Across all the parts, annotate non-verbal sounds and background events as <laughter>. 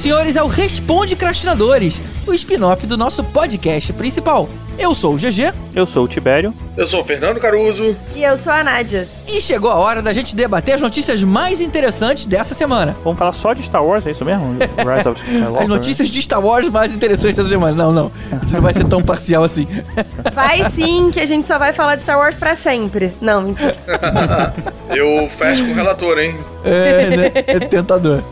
Senhoras e senhores, ao Responde Crastinadores, o spin-off do nosso podcast principal. Eu sou o GG. Eu sou o Tibério. Eu sou o Fernando Caruso. E eu sou a Nádia. E chegou a hora da gente debater as notícias mais interessantes dessa semana. Vamos falar só de Star Wars, é isso mesmo? <laughs> Rise of Skywalker, as notícias de Star Wars mais interessantes dessa semana. Não, não. Isso não vai ser tão parcial assim. <laughs> Vai sim, que a gente só vai falar de Star Wars pra sempre. Não, mentira. <laughs> eu fecho com o relator, hein? É, né? é tentador.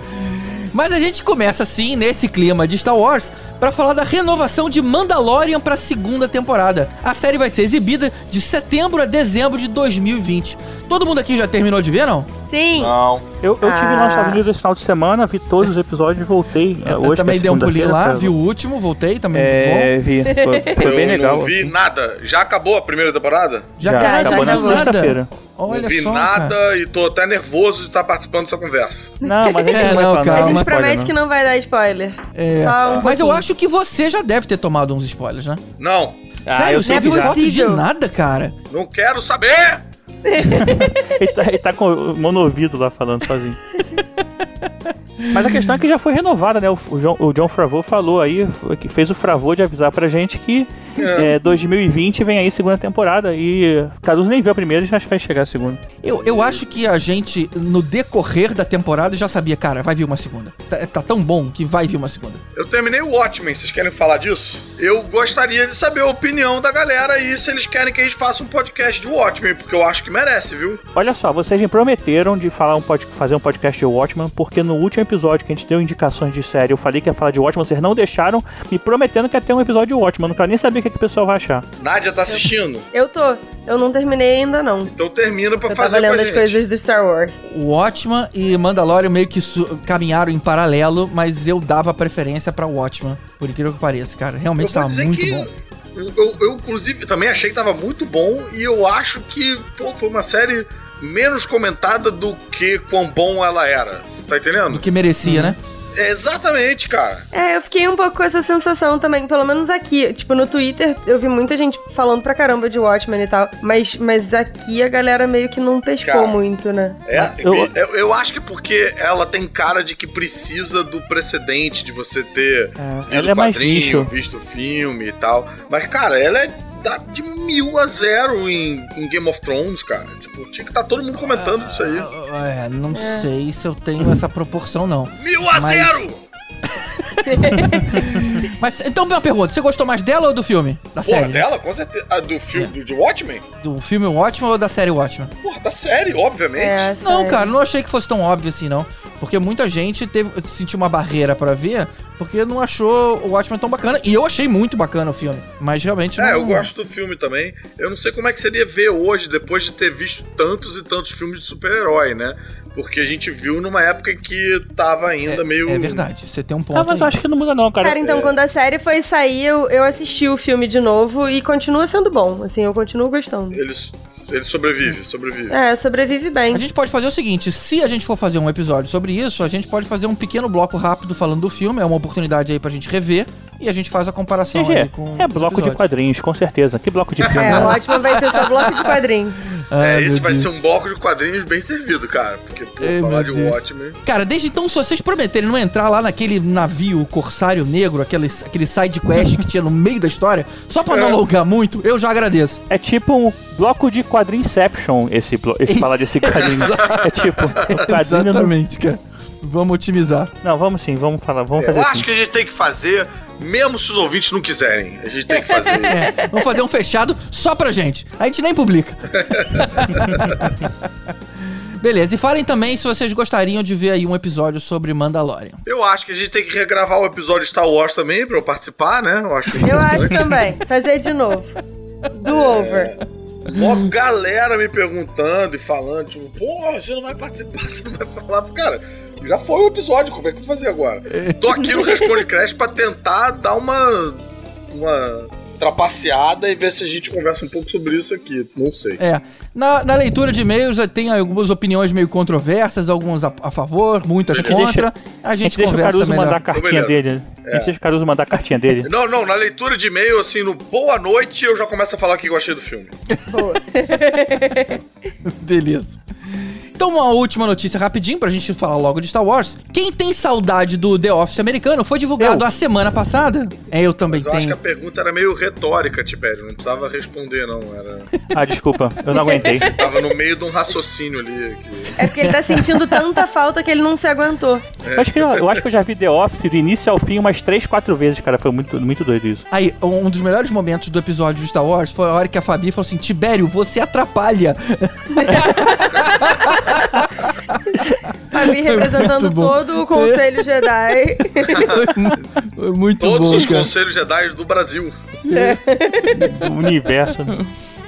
Mas a gente começa assim, nesse clima de Star Wars, para falar da renovação de Mandalorian para a segunda temporada. A série vai ser exibida de setembro a dezembro de 2020. Todo mundo aqui já terminou de ver, não? Sim. Não. Eu, eu ah. tive nos Estados Unidos esse final de semana, vi todos os episódios e voltei. Eu, hoje, eu também dei um pulinho lá, pra... vi o último, voltei também. É, vi. Foi, foi <laughs> bem legal. Eu não vi assim. nada. Já acabou a primeira temporada? Já, já acabou na sexta-feira. Olha não vi só, nada cara. e tô até nervoso de estar participando dessa conversa. Não, mas a gente, <laughs> é, não, não calma, a gente promete que não vai dar spoiler. É. Um mas eu acho que você já deve ter tomado uns spoilers, né? Não. Ah, Sério, você não é foto de nada, cara? Não quero saber! Ele, tá, ele tá com o monovido lá falando sozinho. Mas a questão é que já foi renovada, né? O, John, o John Favreau falou aí, que fez o favor de avisar pra gente que é. É, 2020 vem aí segunda temporada e Caruso nem viu a primeira e já vai chegar a segunda. Eu, eu acho que a gente, no decorrer da temporada, já sabia, cara, vai vir uma segunda. Tá, tá tão bom que vai vir uma segunda. Eu terminei o Watchmen, vocês querem falar disso? Eu gostaria de saber a opinião da galera aí se eles querem que a gente faça um podcast de Watchmen, porque eu acho que merece, viu? Olha só, vocês me prometeram de falar um pod, fazer um podcast de Watchmen, porque no último episódio que a gente deu indicações de série, eu falei que ia falar de Watchmen, vocês não deixaram, me prometendo que ia ter um episódio de Watchmen. Não quero nem saber o que, que o pessoal vai achar. Nádia tá assistindo? Eu tô. Eu não terminei ainda, não. Então termina pra eu fazer tava lendo as coisas do Star Wars. O Watchman e Mandalorian meio que caminharam em paralelo, mas eu dava preferência pra Watchman, por incrível que pareça, cara. Realmente tava muito que... bom. Eu, eu, eu, inclusive, também achei que tava muito bom e eu acho que, pô, foi uma série menos comentada do que quão bom ela era. Você tá entendendo? Do que merecia, uhum. né? É, exatamente, cara. É, eu fiquei um pouco com essa sensação também, pelo menos aqui. Tipo, no Twitter eu vi muita gente falando pra caramba de Watchmen e tal, mas, mas aqui a galera meio que não pescou cara, muito, né? É, eu, eu, eu, acho que porque ela tem cara de que precisa do precedente, de você ter é, lido é quadrinho, visto o filme e tal. Mas, cara, ela é dá de mil a zero em, em Game of Thrones, cara. Tipo, tinha que estar tá todo mundo comentando ah, isso aí. É, não é. sei se eu tenho essa proporção, não. Mil a Mas... zero! <laughs> <laughs> Mas então uma pergunta, você gostou mais dela ou do filme? Da Porra, série? dela, com certeza. Ah, do filme é. do, do Watchmen? Do filme Watchmen ou da série Watchmen? Porra, da série, obviamente. É, não, cara, não achei que fosse tão óbvio assim, não. Porque muita gente teve, sentiu uma barreira para ver, porque não achou o Watchmen tão bacana. E eu achei muito bacana o filme. Mas realmente. É, não... eu gosto do filme também. Eu não sei como é que seria ver hoje, depois de ter visto tantos e tantos filmes de super-herói, né? Porque a gente viu numa época que tava ainda é, meio. É verdade, você tem um ponto. Ah, mas aí. eu acho que não muda, não, cara. Cara, então, é... quando a série foi sair, eu, eu assisti o filme de novo e continua sendo bom. Assim, eu continuo gostando. Eles ele sobrevive, sobrevive. É, sobrevive bem. A gente pode fazer o seguinte: se a gente for fazer um episódio sobre isso, a gente pode fazer um pequeno bloco rápido falando do filme. É uma oportunidade aí pra gente rever. E a gente faz a comparação GG, aí com. É bloco de quadrinhos, com certeza. Que bloco de filme? É, ótimo, vai ser só bloco de quadrinhos. <laughs> é, esse vai Deus. ser um bloco de quadrinhos bem servido, cara. Porque, pô, é, falar de Watchmen. Cara, desde então, se vocês prometerem não entrar lá naquele navio Corsário Negro, aquele, aquele side quest que tinha no meio da história, só pra é. não alongar muito, eu já agradeço. É tipo um bloco de quadrinception esse, esse <laughs> falar desse quadrinho. é tipo, um quadrinho. Exatamente, cara. Vamos otimizar. Não, vamos sim, vamos falar, vamos eu fazer. Eu acho assim. que a gente tem que fazer mesmo se os ouvintes não quiserem. A gente tem que fazer. <laughs> É, vamos fazer um fechado só pra gente. A gente nem publica. <laughs> Beleza, e falem também se vocês gostariam de ver aí um episódio sobre Mandalorian. Eu acho que a gente tem que regravar o episódio de Star Wars também pra eu participar, né? Eu acho, eu acho também. Fazer de novo. Do é... over. Mó galera me perguntando e falando, tipo, porra, você não vai participar, <laughs> você não vai falar. Cara, já foi o episódio, como é que eu vou fazer agora? Tô aqui no Responde Crash pra tentar dar uma. uma trapaceada e ver se a gente conversa um pouco sobre isso aqui. Não sei. É. Na, na leitura de e-mails tem algumas opiniões meio controversas, algumas a, a favor, muitas contra. Deixa, a gente, a gente deixa o Caruso melhor. mandar a cartinha dele. É. A gente deixa o Caruso mandar a cartinha dele. Não, não, na leitura de e-mail, assim, no boa noite, eu já começo a falar o que eu achei do filme. <laughs> Beleza. Então, uma última notícia rapidinho pra gente falar logo de Star Wars. Quem tem saudade do The Office americano foi divulgado Eu. a semana passada. É, eu também Mas eu acho que tenho. a pergunta era meio retórica, Tibério. Não precisava responder, não. Era... Ah, desculpa, eu não aguentei. <laughs> Tava no meio de um raciocínio ali. Que... É porque ele tá sentindo tanta falta que ele não se aguentou. Eu acho, que, eu, eu acho que eu já vi The Office do início ao fim umas 3, 4 vezes, cara. Foi muito, muito doido isso. Aí, um dos melhores momentos do episódio de Star Wars foi a hora que a Fabi falou assim: Tibério, você atrapalha. <laughs> Fabi representando todo o Conselho Jedi. Foi muito Todos bom, os cara. conselhos Jedi do Brasil. O universo. né?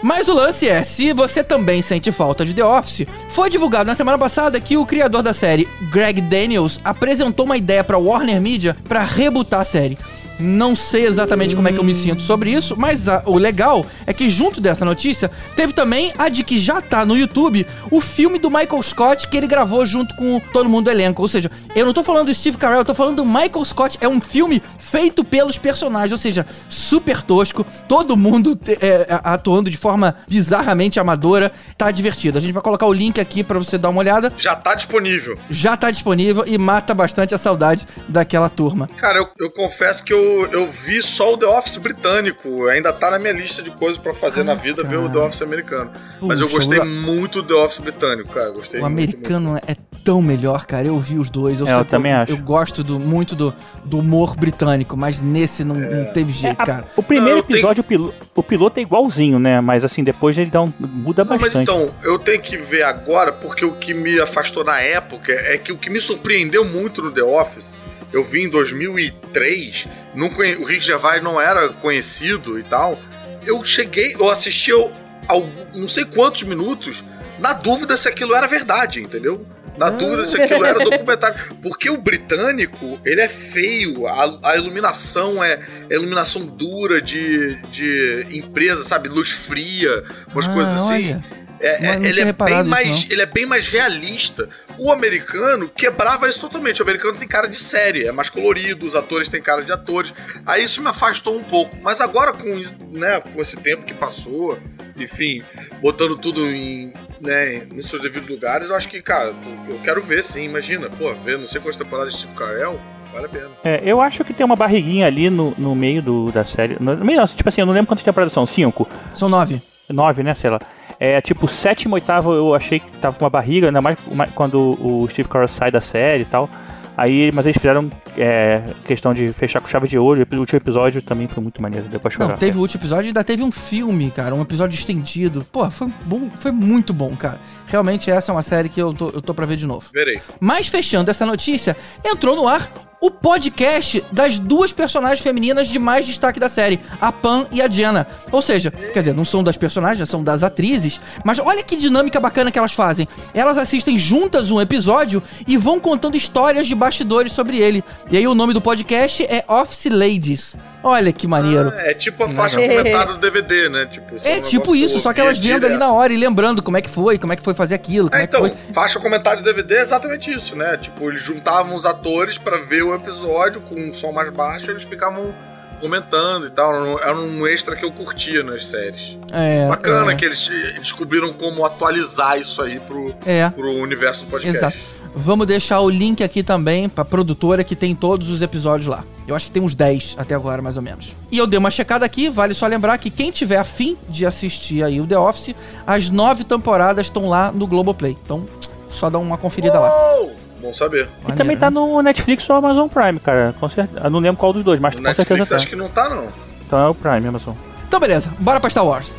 Mas o lance é, se você também sente falta de The Office, foi divulgado na semana passada que o criador da série, Greg Daniels, apresentou uma ideia pra Warner Media pra rebutar a série. Não sei exatamente como é que eu me sinto sobre isso, mas a- o legal é que junto dessa notícia teve também a de que já tá no YouTube o filme do Michael Scott que ele gravou junto com todo mundo do elenco. Ou seja, eu não tô falando do Steve Carell, eu tô falando do Michael Scott. É um filme feito pelos personagens, ou seja, super tosco, todo mundo te- é, atuando de forma bizarramente amadora. Tá divertido. A gente vai colocar o link aqui pra você dar uma olhada. Já tá disponível. Já tá disponível e mata bastante a saudade daquela turma. Cara, eu, eu confesso que eu, eu vi só o The Office britânico. Ainda tá na minha lista de coisas pra fazer na vida ver o The Office americano. Mas eu Puxa, gostei o- muito do The Office britânico, cara. Gostei O muito, americano é tão melhor, cara. Eu vi os dois. Eu, É, eu também acho. Eu gosto do- muito do, do humor britânico, mas nesse não, não teve É, jeito, a- cara. o primeiro Não, eu tenho- episódio, o, pilo- o piloto é igualzinho, né? Mas assim, depois ele dá um, muda Não, mas bastante. então, eu tenho que ver agora, porque o que me afastou na época é que o que me surpreendeu muito no The Office, eu vi em 2003, não conhe- o Rick Gervais não era conhecido e tal. Eu cheguei, eu assisti ao, ao- não sei quantos minutos, na dúvida se aquilo era verdade, entendeu? Na dúvida se aquilo era documentário. Porque o britânico, ele é feio, a, a iluminação é, é iluminação dura de, de empresa, sabe? Luz fria, umas Ah, coisas assim. olha. É, é- não ele, é bem isso, mais, não. ele é bem mais realista. O americano quebrava isso totalmente. O americano tem cara de série, é mais colorido, os atores têm cara de atores. Aí isso me afastou um pouco. Mas agora, com, isso, né, com esse tempo que passou, enfim, botando tudo em, né, nos seus devidos lugares, eu acho que, cara, eu quero ver sim. Imagina, pô, ver não sei quantas temporadas de Steve Carell, vale a pena. É, eu acho que tem uma barriguinha ali no, no meio do, da série. No, no meio, não, tipo assim, eu não lembro quantas temporadas são. Cinco? São nove. Nove, né? Sei lá. É tipo, sétimo, oitavo eu achei que tava com uma barriga, ainda mais quando o Steve Carell sai da série e tal. Aí, mas eles fizeram é, questão de fechar com chave de ouro. O último episódio também foi muito maneiro, deu pra chorar. Não, teve o último episódio e ainda teve um filme, cara, um episódio estendido. Pô, foi bom, foi muito bom, cara. Realmente essa é uma série que eu tô, eu tô pra ver de novo. Verei. Mas fechando essa notícia, entrou no ar o podcast das duas personagens femininas de mais destaque da série, a Pan e a Jenna. Ou seja, quer dizer, não são das personagens, são das atrizes, mas olha que dinâmica bacana que elas fazem. Elas assistem juntas um episódio e vão contando histórias de bastidores sobre ele. E aí o nome do podcast é Office Ladies. Olha que maneiro. Ah, é tipo a faixa comentada do DVD, né? Tipo, É um tipo isso, só que elas vendo ali na hora e lembrando como é que foi, como é que foi fazer aquilo, como É, é, então, que foi. faixa comentário de DVD é exatamente isso, né? Tipo, eles juntavam os atores pra ver o episódio com um som mais baixo, eles ficavam comentando e tal. Era um- Era um extra que eu curtia nas séries. É, Bacana é, que eles eh, descobriram como atualizar isso aí pro, é. pro universo do podcast. Exato. Vamos deixar o link aqui também pra produtora que tem todos os episódios lá. Eu acho que tem uns 10 até agora, mais ou menos. E eu dei uma checada aqui, vale só lembrar que quem tiver afim de assistir aí o The Office, as nove temporadas estão lá no Globoplay. Então, só dá uma conferida lá. Uou! Bom saber. E Maneiro, também tá né? no Netflix ou Amazon Prime, cara. Com certeza. Eu não lembro qual dos dois, mas No com certeza Netflix tá. acho que não tá, não. Então é o Prime, Amazon. Então, beleza. Bora pra Star Wars.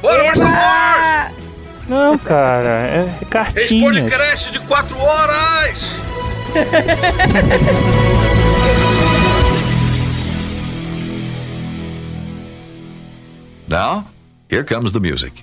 Bora, mais Star Wars! Não, cara, é Esse cartinhas. podcast de 4 horas! Now, here comes the music.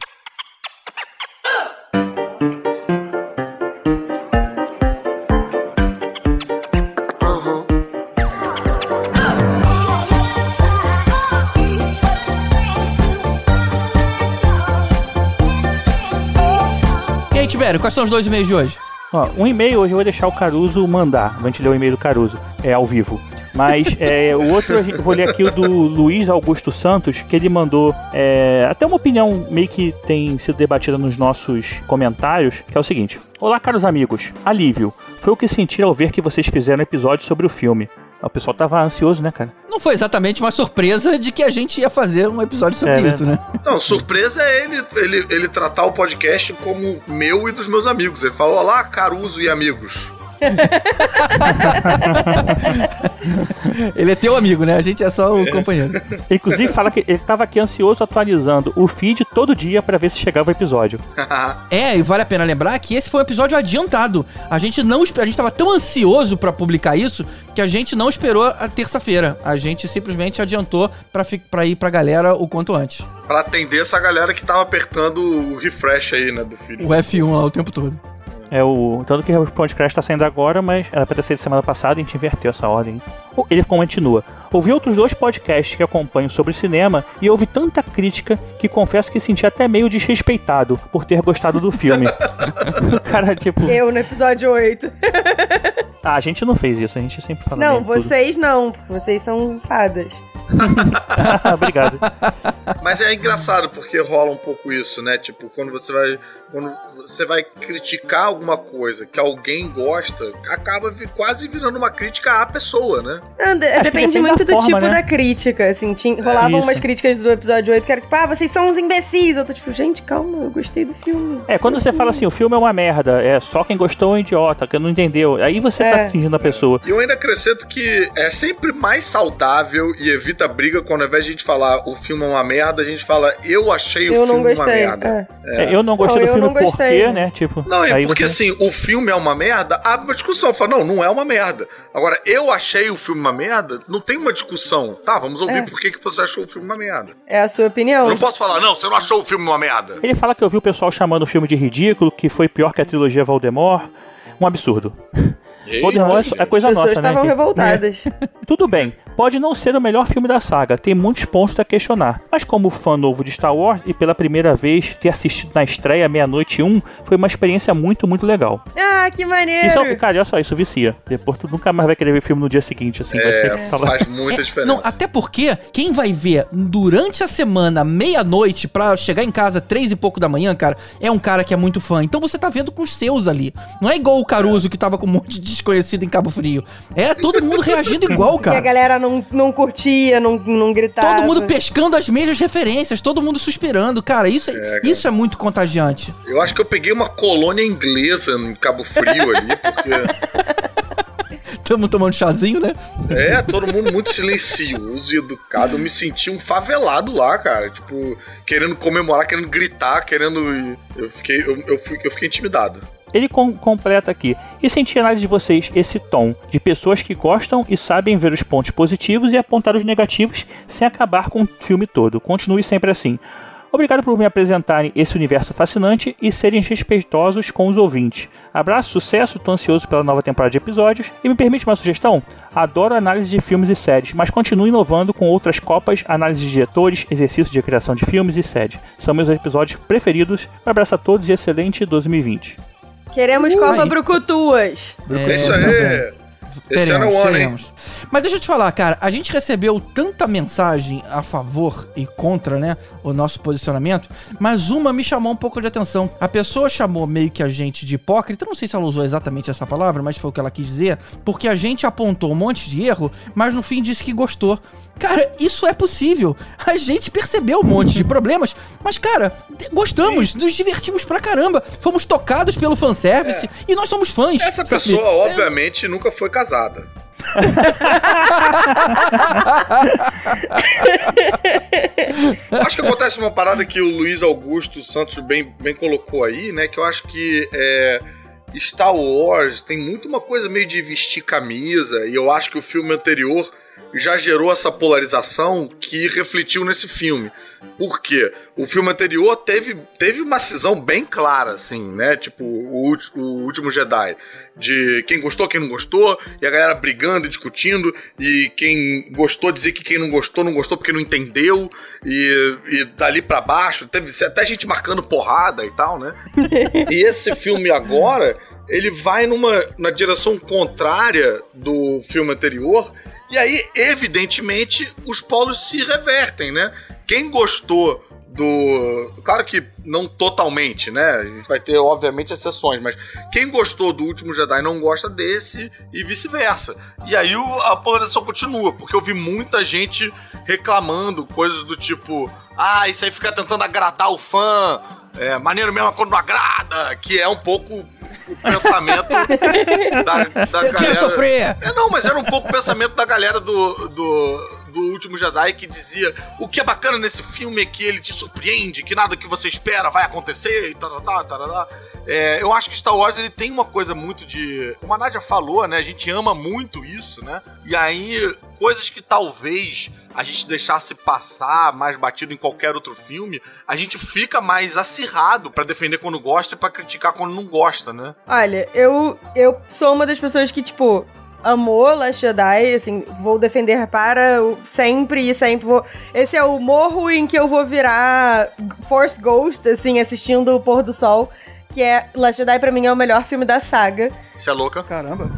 Tibério, quais são os dois e-mails de hoje? Ó, um e-mail hoje eu vou deixar o Caruso mandar. A gente ler o e-mail do Caruso. É ao vivo. Mas <laughs> é, o outro, eu vou ler aqui o do Luiz Augusto Santos, que ele mandou é, até uma opinião meio que tem sido debatida nos nossos comentários, que é o seguinte. Olá, caros amigos. Alívio. Foi o que senti ao ver que vocês fizeram episódio sobre o filme. O pessoal tava ansioso, né, cara? Não foi exatamente uma surpresa de que a gente ia fazer um episódio sobre É, isso, né? Não, surpresa é ele, ele, ele tratar o podcast como meu e dos meus amigos. Ele falou, olá, Caruso e amigos. <laughs> Ele é teu amigo, né? A gente é só o companheiro. Inclusive, fala que ele tava aqui ansioso atualizando o feed todo dia pra ver se chegava o episódio. <laughs> É, e vale a pena lembrar que esse foi um episódio adiantado. A gente não a gente tava tão ansioso pra publicar isso que a gente não esperou a terça-feira. A gente simplesmente adiantou pra, fi- pra ir pra galera o quanto antes. pra atender essa galera que tava apertando o refresh aí, né, do feed. O F1 lá o tempo todo. É o. Tanto que o podcast tá saindo agora, mas era pra ter sido semana passada e a gente inverteu essa ordem. Ele continua. Ouvi outros dois podcasts que acompanho sobre cinema e houve tanta crítica que confesso que senti até meio desrespeitado por ter gostado do filme. o <laughs> cara, tipo. Eu no episódio 8. Ah, a gente não fez isso, a gente sempre fala. Não, bem de tudo. vocês não. porque Vocês são fadas. <laughs> Obrigado. Mas é engraçado porque rola um pouco isso, né? Tipo, quando você vai. Quando você vai criticar alguma coisa que alguém gosta, acaba vi- quase virando uma crítica à pessoa, né? Não, de- depende depende muito do forma, tipo né? da crítica, assim, tinha, rolavam isso. umas críticas do episódio 8 que era tipo, ah, vocês são uns imbecis. Eu tô tipo, gente, calma, eu gostei do filme. É, quando você fala assim, o filme é uma merda, é só quem gostou é um idiota, que não entendeu. Aí você tá É. atingindo a pessoa. E eu ainda acrescento que é sempre mais saudável e evita briga quando ao invés de a gente falar o filme é uma merda, a gente fala eu achei o Eu não filme uma gostei. merda. É. É, eu não gostei Não, do eu filme gostei. porque, né? Tipo. Não, é aí porque você- assim, o filme é uma merda, abre uma discussão. Fala, não, não é uma merda. Agora, eu achei o filme uma merda, não tem uma discussão. Tá, vamos ouvir É. por que, que você achou o filme uma merda. É a sua opinião. Eu não posso falar, não, você não achou o filme uma merda. Ele fala que eu vi o pessoal chamando o filme de ridículo, que foi pior que a trilogia Voldemort. Um absurdo. <laughs> Voldemort é- é As coisa pessoas nossa, né? estavam que- revoltadas. <laughs> Tudo bem, pode não ser o melhor filme da saga, tem muitos pontos a questionar. Mas como fã novo de Star Wars e pela primeira vez ter assistido na estreia meia-noite 1, foi uma experiência muito, muito legal. ah, que maneiro. Isso, é- cara, olha só, isso vicia. Depois tu nunca mais vai querer ver filme no dia seguinte, assim, vai ser É, faz muita diferença. Não, até porque quem vai ver durante a semana, meia-noite, pra chegar em casa três e pouco da manhã, cara, é um cara que é muito fã. Então você tá vendo com os seus ali. Não é igual o Caruso que tava com um monte de desconhecido em Cabo Frio. É todo mundo reagindo igual, E a cara. galera não, não curtia, não, não gritava. Todo mundo pescando as mesmas referências, todo mundo suspirando. Cara, isso é, isso é muito contagiante. Eu acho que eu peguei uma colônia inglesa em Cabo Frio ali, porque <laughs> Tamo tomando chazinho, né? é todo mundo muito silencioso e educado. Eu me senti um favelado lá, cara. Tipo, querendo comemorar, querendo gritar, querendo. Eu fiquei, eu, eu, fui- eu fiquei intimidado. Ele com- completa aqui. E senti análise de vocês esse tom de pessoas que gostam e sabem ver os pontos positivos e apontar os negativos sem acabar com o filme todo. Continue sempre assim. Obrigado por me apresentarem esse universo fascinante e serem respeitosos com os ouvintes. Abraço, sucesso, tô ansioso pela nova temporada de episódios. E me permite uma sugestão? Adoro análise de filmes e séries, mas continue inovando com outras copas, análise de diretores, exercício de criação de filmes e séries. São meus episódios preferidos. Um abraço a todos e excelente 2020. Queremos. Copa Brucutuas. É isso aí. Esse ano é o ano, hein? Mas deixa eu te falar, cara, a gente recebeu tanta mensagem a favor e contra, né, o nosso posicionamento, mas uma me chamou um pouco de atenção. A pessoa chamou meio que a gente de hipócrita, não sei se ela usou exatamente essa palavra, mas foi o que ela quis dizer, porque a gente apontou um monte de erro, mas no fim disse que gostou. Cara, isso é possível. A gente percebeu um monte de problemas, mas, cara, gostamos, nos divertimos pra caramba. Fomos tocados pelo fanservice e nós somos fãs. Essa sabe? pessoa, obviamente, nunca foi casada. Acho que acontece uma parada que o Luiz Augusto Santos bem, bem colocou aí, né? Que eu acho que é, Star Wars tem muito uma coisa meio de vestir camisa, e eu acho que o filme anterior já gerou essa polarização que refletiu nesse filme. Por quê? O filme anterior teve, teve uma cisão bem clara, assim, né? Tipo, o, o Último Jedi. De quem gostou, quem não gostou, e a galera brigando e discutindo, e quem gostou dizer que quem não gostou, não gostou porque não entendeu, e, e dali pra baixo, teve até gente marcando porrada e tal, né? <laughs> e esse filme agora, ele vai numa na direção contrária do filme anterior. E aí, evidentemente, os polos se revertem, né? Quem gostou do. Claro que não totalmente, né? A gente vai ter, obviamente, exceções, mas quem gostou do último Jedi não gosta desse e vice-versa. E aí a polarização continua, porque eu vi muita gente reclamando coisas do tipo: ah, isso aí fica tentando agradar o fã, é maneiro mesmo quando não agrada, que é um pouco o pensamento da, da Eu quero galera. sofrer! É, não, mas era um pouco o pensamento da galera do, do, do Último Jedi que dizia o que é bacana nesse filme é que ele te surpreende, que nada que você espera vai acontecer e tal, tal, tal, é, Eu acho que Star Wars ele tem uma coisa muito de. Como a Nádia falou, né? A gente ama muito isso, né? E aí, coisas que talvez a gente deixasse passar mais batido em qualquer outro filme, a gente fica mais acirrado pra defender quando gosta e pra criticar quando não gosta, né? Olha, eu, eu sou uma das pessoas que, tipo, amou Last Jedi, assim, vou defender para sempre e sempre vou. Esse é o morro em que eu vou virar Force Ghost, assim, assistindo o pôr do sol. Que é. Last Jedi pra mim é o melhor filme da saga. Você é louca? Caramba.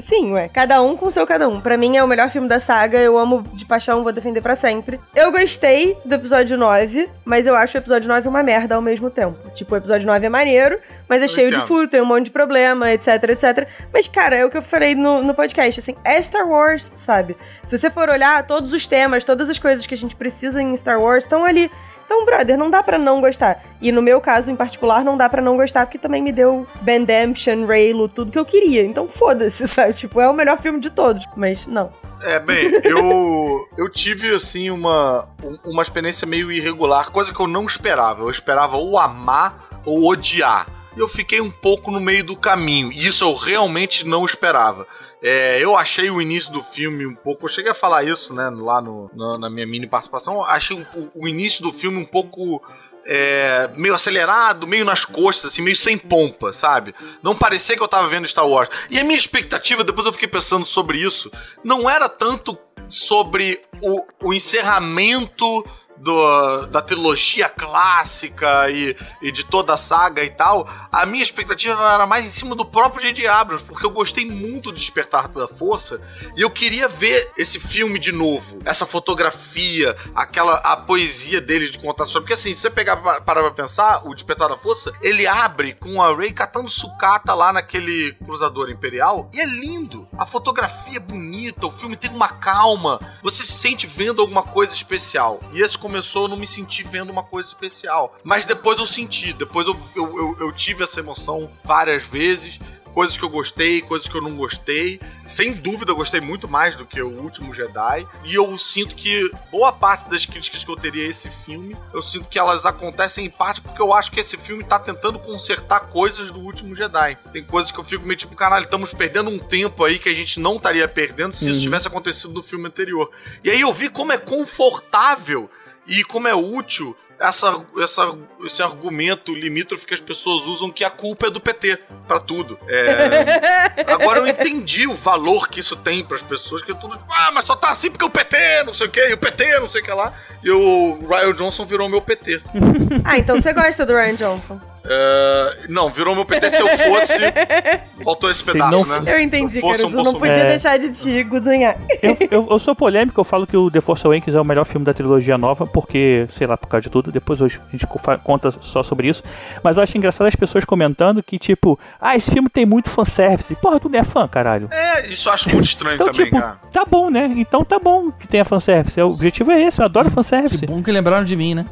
Sim, ué. Cada um com seu cada um. Pra mim é o melhor filme da saga. Eu amo de paixão, vou defender pra sempre. Eu gostei do episódio 9, mas eu acho o episódio 9 uma merda ao mesmo tempo. Tipo, o episódio 9 é maneiro, mas é Eu cheio de entendo. furo, tem um monte de problema, etc, etc. Mas, cara, é o que eu falei no, no podcast, assim, é Star Wars, sabe? Se você for olhar todos os temas, todas as coisas que a gente precisa em Star Wars estão ali. Então, brother, não dá pra não gostar. E no meu caso, em particular, não dá pra não gostar, porque também me deu Bandemption, Raylo, tudo que eu queria. Então, foda-se, <laughs> sabe? Tipo, é o melhor filme de todos. Mas, não. É, bem, eu, eu tive, assim, uma, um- uma experiência meio irregular, coisa que eu não esperava. Eu esperava ou amar ou odiar. Eu fiquei um pouco no meio do caminho. E isso eu realmente não esperava. É, eu achei o início do filme um pouco. Eu cheguei a falar isso, né, lá no, na, na minha mini participação. Achei o, o início do filme um pouco. é, meio acelerado, meio nas costas, assim, meio sem pompa, sabe? Não parecia que eu tava vendo Star Wars. E a minha expectativa, depois eu fiquei pensando sobre isso, não era tanto sobre o, o encerramento do- da trilogia clássica e, e de toda a saga e tal, a minha expectativa era mais em cima do próprio J.J. Abrams, porque eu gostei muito do Despertar da Força e eu queria ver esse filme de novo, essa fotografia, aquela a poesia dele de contar sobre. Porque assim, se você pegar pa- parar pra pensar, o Despertar da Força, ele abre com a Rey catando sucata lá naquele cruzador imperial e é lindo. A fotografia é bonita, o filme tem uma calma, você se sente vendo alguma coisa especial. E esse começou, eu não me senti vendo uma coisa especial. Mas depois eu senti, depois eu, eu, eu, eu tive essa emoção várias vezes. Coisas que eu gostei, coisas que eu não gostei. Sem dúvida, eu gostei muito mais do que o último Jedi. E eu sinto que boa parte das críticas que eu teria a esse filme, eu sinto que elas acontecem em parte porque eu acho que esse filme tá tentando consertar coisas do último Jedi. Tem coisas que eu fico meio tipo, caralho, estamos perdendo um tempo aí que a gente não estaria perdendo se isso tivesse acontecido no filme anterior. E aí eu vi como é confortável e como é útil essa, essa, esse argumento limítrofe que as pessoas usam que a culpa é do PT pra tudo. É, <laughs> agora eu entendi o valor que isso tem pras pessoas, que é tudo tipo, ah, mas só tá assim porque o PT, não sei o que, o PT, não sei o que lá. E o Ryan Johnson virou meu PT. <laughs> Ah, então você gosta do Ryan Johnson. É, não, virou meu PT se eu fosse. <laughs> Faltou esse Se pedaço, não né? Eu entendi, Caruso. um não podia É. deixar de te gudunhar. Eu, eu, eu sou polêmico, eu falo que o The Force Awakens é o melhor filme da trilogia nova, porque, sei lá, por causa de tudo, depois hoje a gente conta só sobre isso. Mas eu acho engraçado as pessoas comentando que, tipo, ah, esse filme tem muito fanservice. Porra, tu não é fã, caralho. É, isso eu acho muito estranho Então, também, tipo, cara. tá bom, né? Então tá bom que tenha fanservice. O objetivo é esse, eu adoro fanservice. Que bom que lembraram de mim, né?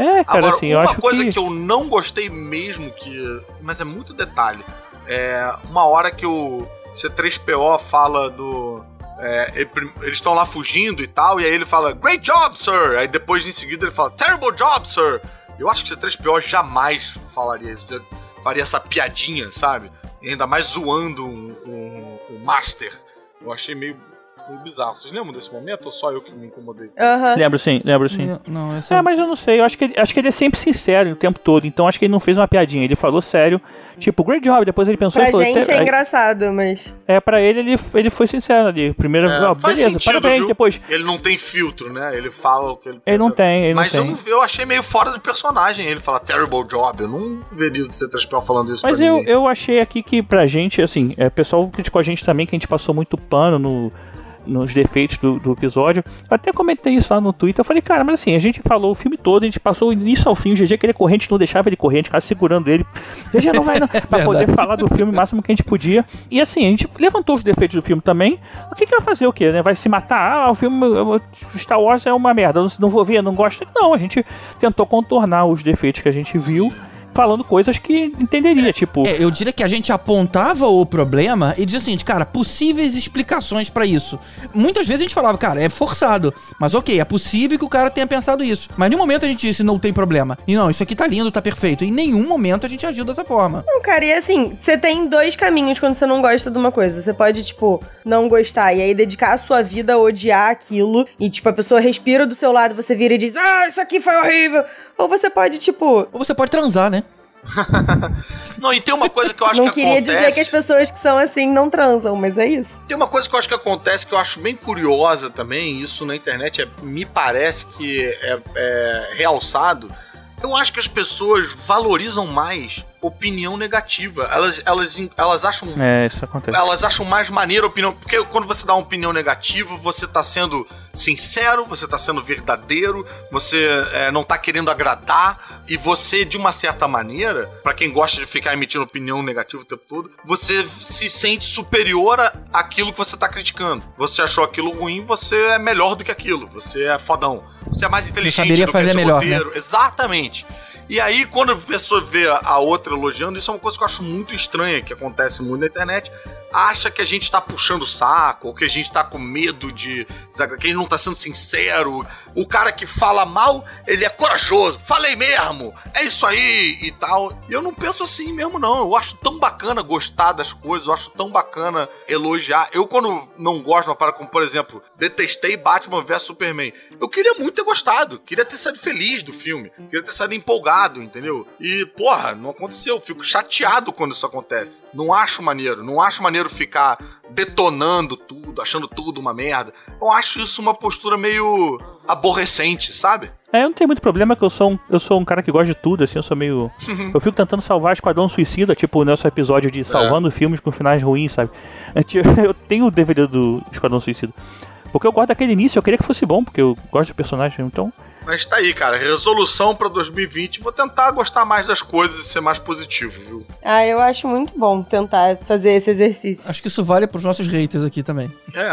É, cara, Agora, assim, eu uma acho coisa que... que... eu não gostei mesmo, que. Mas é muito detalhe. É uma hora que o C3PO fala do. é, eles estão lá fugindo e tal, e aí ele fala, Great job, sir! Aí depois em seguida ele fala, Terrible job, sir! Eu acho que o C3PO jamais falaria isso, faria essa piadinha, sabe? E ainda mais zoando o um, um- um Master. Eu achei meio meio bizarro. Vocês lembram desse momento ou só eu que me incomodei? Lembro sim, lembro sim. Não, essa É, mas eu não sei, eu acho que, acho que ele é sempre sincero o tempo todo, então acho que ele não fez uma piadinha, ele falou sério, tipo, great job, depois ele pensou Pra e falou, gente "Te- é engraçado, mas. É, pra ele, ele, ele foi sincero ali. Primeiro, É, ó, beleza, sentido, parabéns, viu? depois. Ele não tem filtro, né? Ele fala o que ele Ele não pensa. tem, ele Mas não eu, tem. não- eu achei meio fora do personagem. Ele fala terrible job. Eu não veria o C3PO falando isso Mas pra eu, ninguém. eu achei aqui que pra gente, assim, é, o pessoal criticou a gente também, que a gente passou muito pano no, nos defeitos do, do episódio. Eu até comentei isso lá no Twitter. Eu falei, cara, mas assim, a gente falou o filme todo, a gente passou o início ao fim. O GG queria gente não deixava ele correr, a gente ficava segurando ele. GG não vai, não. <laughs> pra poder falar do filme o máximo que a gente podia. E assim, a gente levantou os defeitos do filme também. O que, que vai fazer o quê? Né? Vai se matar? Ah, o filme Star Wars é uma merda, não, não vou ver, não gosto. Não, a gente tentou contornar os defeitos que a gente viu. Falando coisas que entenderia, tipo. É, eu diria que a gente apontava o problema e dizia assim, cara, possíveis explicações pra isso. Muitas vezes a gente falava, cara, é forçado, mas ok, é possível que o cara tenha pensado isso. Mas em nenhum momento a gente disse, não tem problema. E não, isso aqui tá lindo, tá perfeito. Em nenhum momento a gente agiu dessa forma. Não, cara, e assim, você tem dois caminhos quando você não gosta de uma coisa. Você pode, tipo, não gostar e aí dedicar a sua vida a odiar aquilo. E, tipo, a pessoa respira do seu lado, você vira e diz, ah, isso aqui foi horrível. Ou você pode, tipo, Ou você pode transar, né? <laughs> Não, e tem uma coisa que eu acho não que queria acontece. dizer que as pessoas que são assim não transam, mas é isso. Tem uma coisa que eu acho que acontece que eu acho bem curiosa também, isso na internet é- me parece que é, é realçado. Eu acho que as pessoas valorizam mais opinião negativa. Elas, elas, elas acham É, isso acontece. elas acham mais maneira a opinião. Porque quando você dá uma opinião negativa, você tá sendo sincero, você tá sendo verdadeiro, você é, não tá querendo agradar, e você, de uma certa maneira, pra quem gosta de ficar emitindo opinião negativa o tempo todo, você se sente superior a- àquilo que você tá criticando. Você achou aquilo ruim, você é melhor do que aquilo. Você é fodão. Você é mais inteligente saberia do fazer melhor, roteiro. Exatamente. E aí, quando a pessoa vê a- outra elogiando, isso é uma coisa que eu acho muito estranha, que acontece muito na internet. Acha que a gente tá puxando o saco, ou que a gente tá com medo de. sabe, Que a gente não tá sendo sincero. O cara que fala mal, ele é corajoso. Falei mesmo, é isso aí e tal. E eu não penso assim mesmo, não. Eu acho tão bacana gostar das coisas, eu acho tão bacana elogiar. Eu, quando não gosto de uma parada, como por exemplo, detestei Batman vs Superman, eu queria muito ter gostado, queria ter saído feliz do filme, queria ter saído empolgado, entendeu? E, porra, não aconteceu. Eu fico chateado quando isso acontece. Não acho maneiro, não acho maneiro ficar detonando tudo, achando tudo uma merda. Eu acho isso uma postura meio aborrecente, sabe? É, eu não tenho muito problema que eu sou um, eu sou um cara que gosta de tudo, assim, eu sou meio. <laughs> eu fico tentando salvar Esquadrão Suicida, tipo, nesse episódio de salvando filmes com finais ruins, sabe? É, tipo, <laughs> Eu tenho o DVD do Esquadrão Suicida. Porque eu gosto daquele início, eu queria que fosse bom, porque eu gosto do personagem, então. Mas tá aí, cara. Resolução pra 2020. Vou tentar gostar mais das coisas e ser mais positivo, viu? Ah, eu acho muito bom tentar fazer esse exercício. Acho que isso vale pros nossos haters aqui também. É.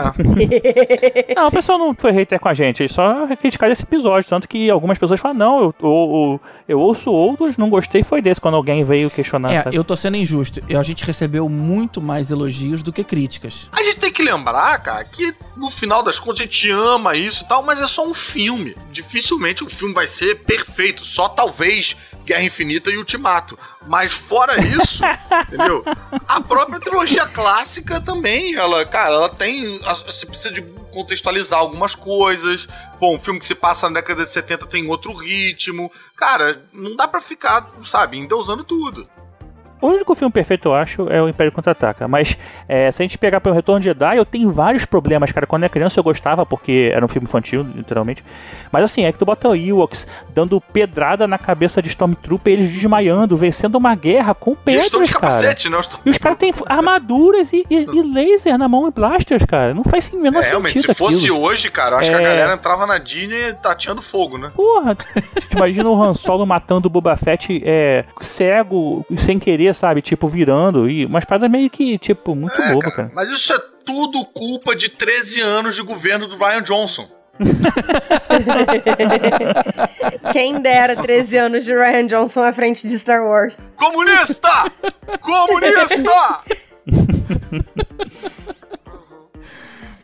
<laughs> Não, o pessoal não foi hater com a gente, eles só criticaram esse episódio. Tanto que algumas pessoas falam, não, eu, eu, eu, eu ouço outros, não gostei, foi desse, quando alguém veio questionar. É, sabe? eu tô sendo injusto. A gente recebeu muito mais elogios do que críticas. A gente tem que lembrar, cara, que no final das contas a gente ama isso e tal, mas é só um filme. Dificilmente um filme vai ser perfeito, só talvez Guerra Infinita e Ultimato. Mas fora isso, <laughs> entendeu? A própria trilogia clássica também, ela, cara, ela tem. Você precisa de contextualizar algumas coisas. Bom, um filme que se passa na década de 70 tem outro ritmo. Cara, não dá pra ficar, sabe, endeusando tudo. O único filme perfeito, eu acho, é o Império Contra-Ataca. Mas é, se a gente pegar pelo Retorno de Jedi, eu tenho vários problemas, cara. Quando era criança eu gostava, porque era um filme infantil, literalmente. Mas assim, é que tu bota o Ewoks dando pedrada na cabeça de Stormtrooper, eles desmaiando, vencendo uma guerra com E eles estão pedras, de cara. capacete, né? Os- E os caras têm armaduras e, e- e laser na mão e blasters, cara. Não faz menor É, realmente, se sentido fosse aquilo. hoje, cara, eu acho que a É. galera entrava na Disney tateando fogo, né? Porra, <laughs> imagina o Han Solo matando o Boba Fett é, cego, sem querer, sabe? Tipo, virando. E umas paradas meio que, tipo, muito É, boba, cara. Mas isso é tudo culpa de 13 anos de governo do Ryan Johnson. <laughs> Quem dera 13 anos de Ryan Johnson à frente de Star Wars. Comunista! Comunista!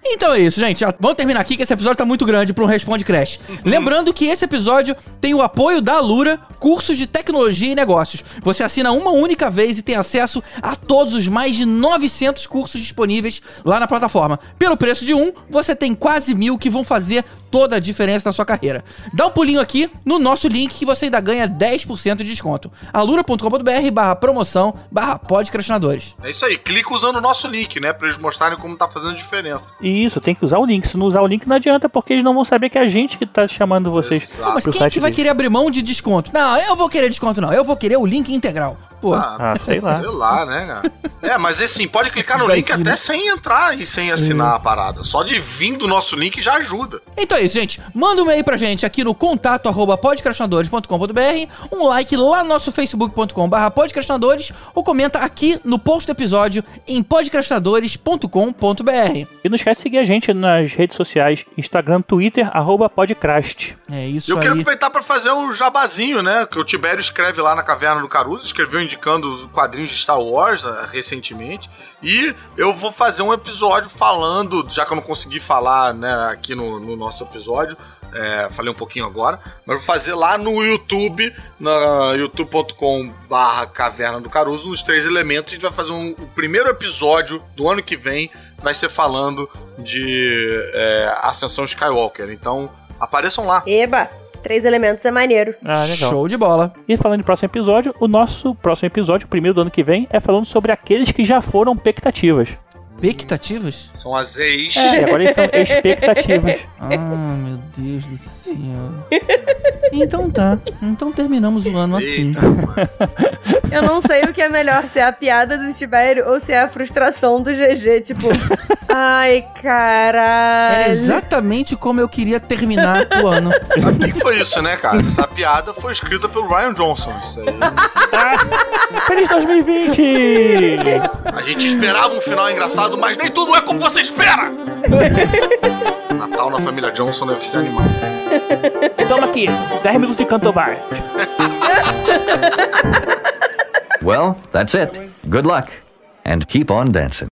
Então é isso, gente. Já vamos terminar aqui que esse episódio tá muito grande pra um Responde Crash. Lembrando que esse episódio tem o apoio da Alura cursos de tecnologia e negócios. Você assina uma única vez e tem acesso a todos os mais de 900 cursos disponíveis lá na plataforma. Pelo preço de um, você tem quase mil que vão fazer toda a diferença na sua carreira. Dá um pulinho aqui no nosso link que você ainda ganha 10% de desconto. alura.com.br barra promoção barra podcastinadores. É isso aí, clica usando o nosso link, né? Pra eles mostrarem como tá fazendo diferença. Isso, tem que usar o link. Se não usar o link, não adianta, porque eles não vão saber que é a gente que tá chamando vocês Exato. Mas quem é que vai deles. querer abrir mão de desconto? Não, eu vou querer desconto não. Eu vou querer o link integral. Pô, Ah, <laughs> sei lá. Sei lá, né, cara? É, mas assim, pode clicar no Vai link até né? sem entrar e sem assinar a parada. Só de vir do nosso link já ajuda. Então é isso, gente. Manda um e-mail pra gente aqui no contato arroba podcastinadores.com.br, um like lá no nosso facebook.com barra podcastinadores ou comenta aqui no post do episódio em podcastinadores.com.br. E não esquece de seguir a gente nas redes sociais, Instagram, Twitter, arroba podcast. É E isso eu aí. quero aproveitar pra fazer um jabazinho, né? Que o Tibério escreve lá na Caverna do Caruso, escreveu indicando quadrinhos de Star Wars ah, recentemente. E eu vou fazer um episódio falando, já que eu não consegui falar né, aqui no, no nosso episódio, é, falei um pouquinho agora, mas vou fazer lá no YouTube, na youtube.com barra Caverna do Caruso, nos três elementos. A gente vai fazer um, o primeiro episódio do ano que vem, vai ser falando de é, Ascensão Skywalker. Então, apareçam lá. Eba! Três elementos é maneiro. Ah, legal. Show de bola. E falando em próximo episódio, o nosso próximo episódio, o primeiro do ano que vem, é falando sobre aqueles que já foram expectativas. Expectativas? São as ex. É, e agora eles são <laughs> expectativas. Ah, meu Deus do céu. Então tá. Então terminamos o ano assim. Eu não sei o que é melhor, se é a piada do Tibério ou se é a frustração do GG, tipo, ai, caralho. exatamente como eu queria terminar o ano. Sabe o que que foi isso, né, cara? Essa piada foi escrita pelo Ryan Johnson. Isso aí. Feliz 2020! A gente esperava um final engraçado, mas nem tudo é como você espera! <laughs> Natal na família Johnson deve ser animal. Toma aqui, 10 minutos de canto bar. Well, that's it. Good luck. And keep on dancing.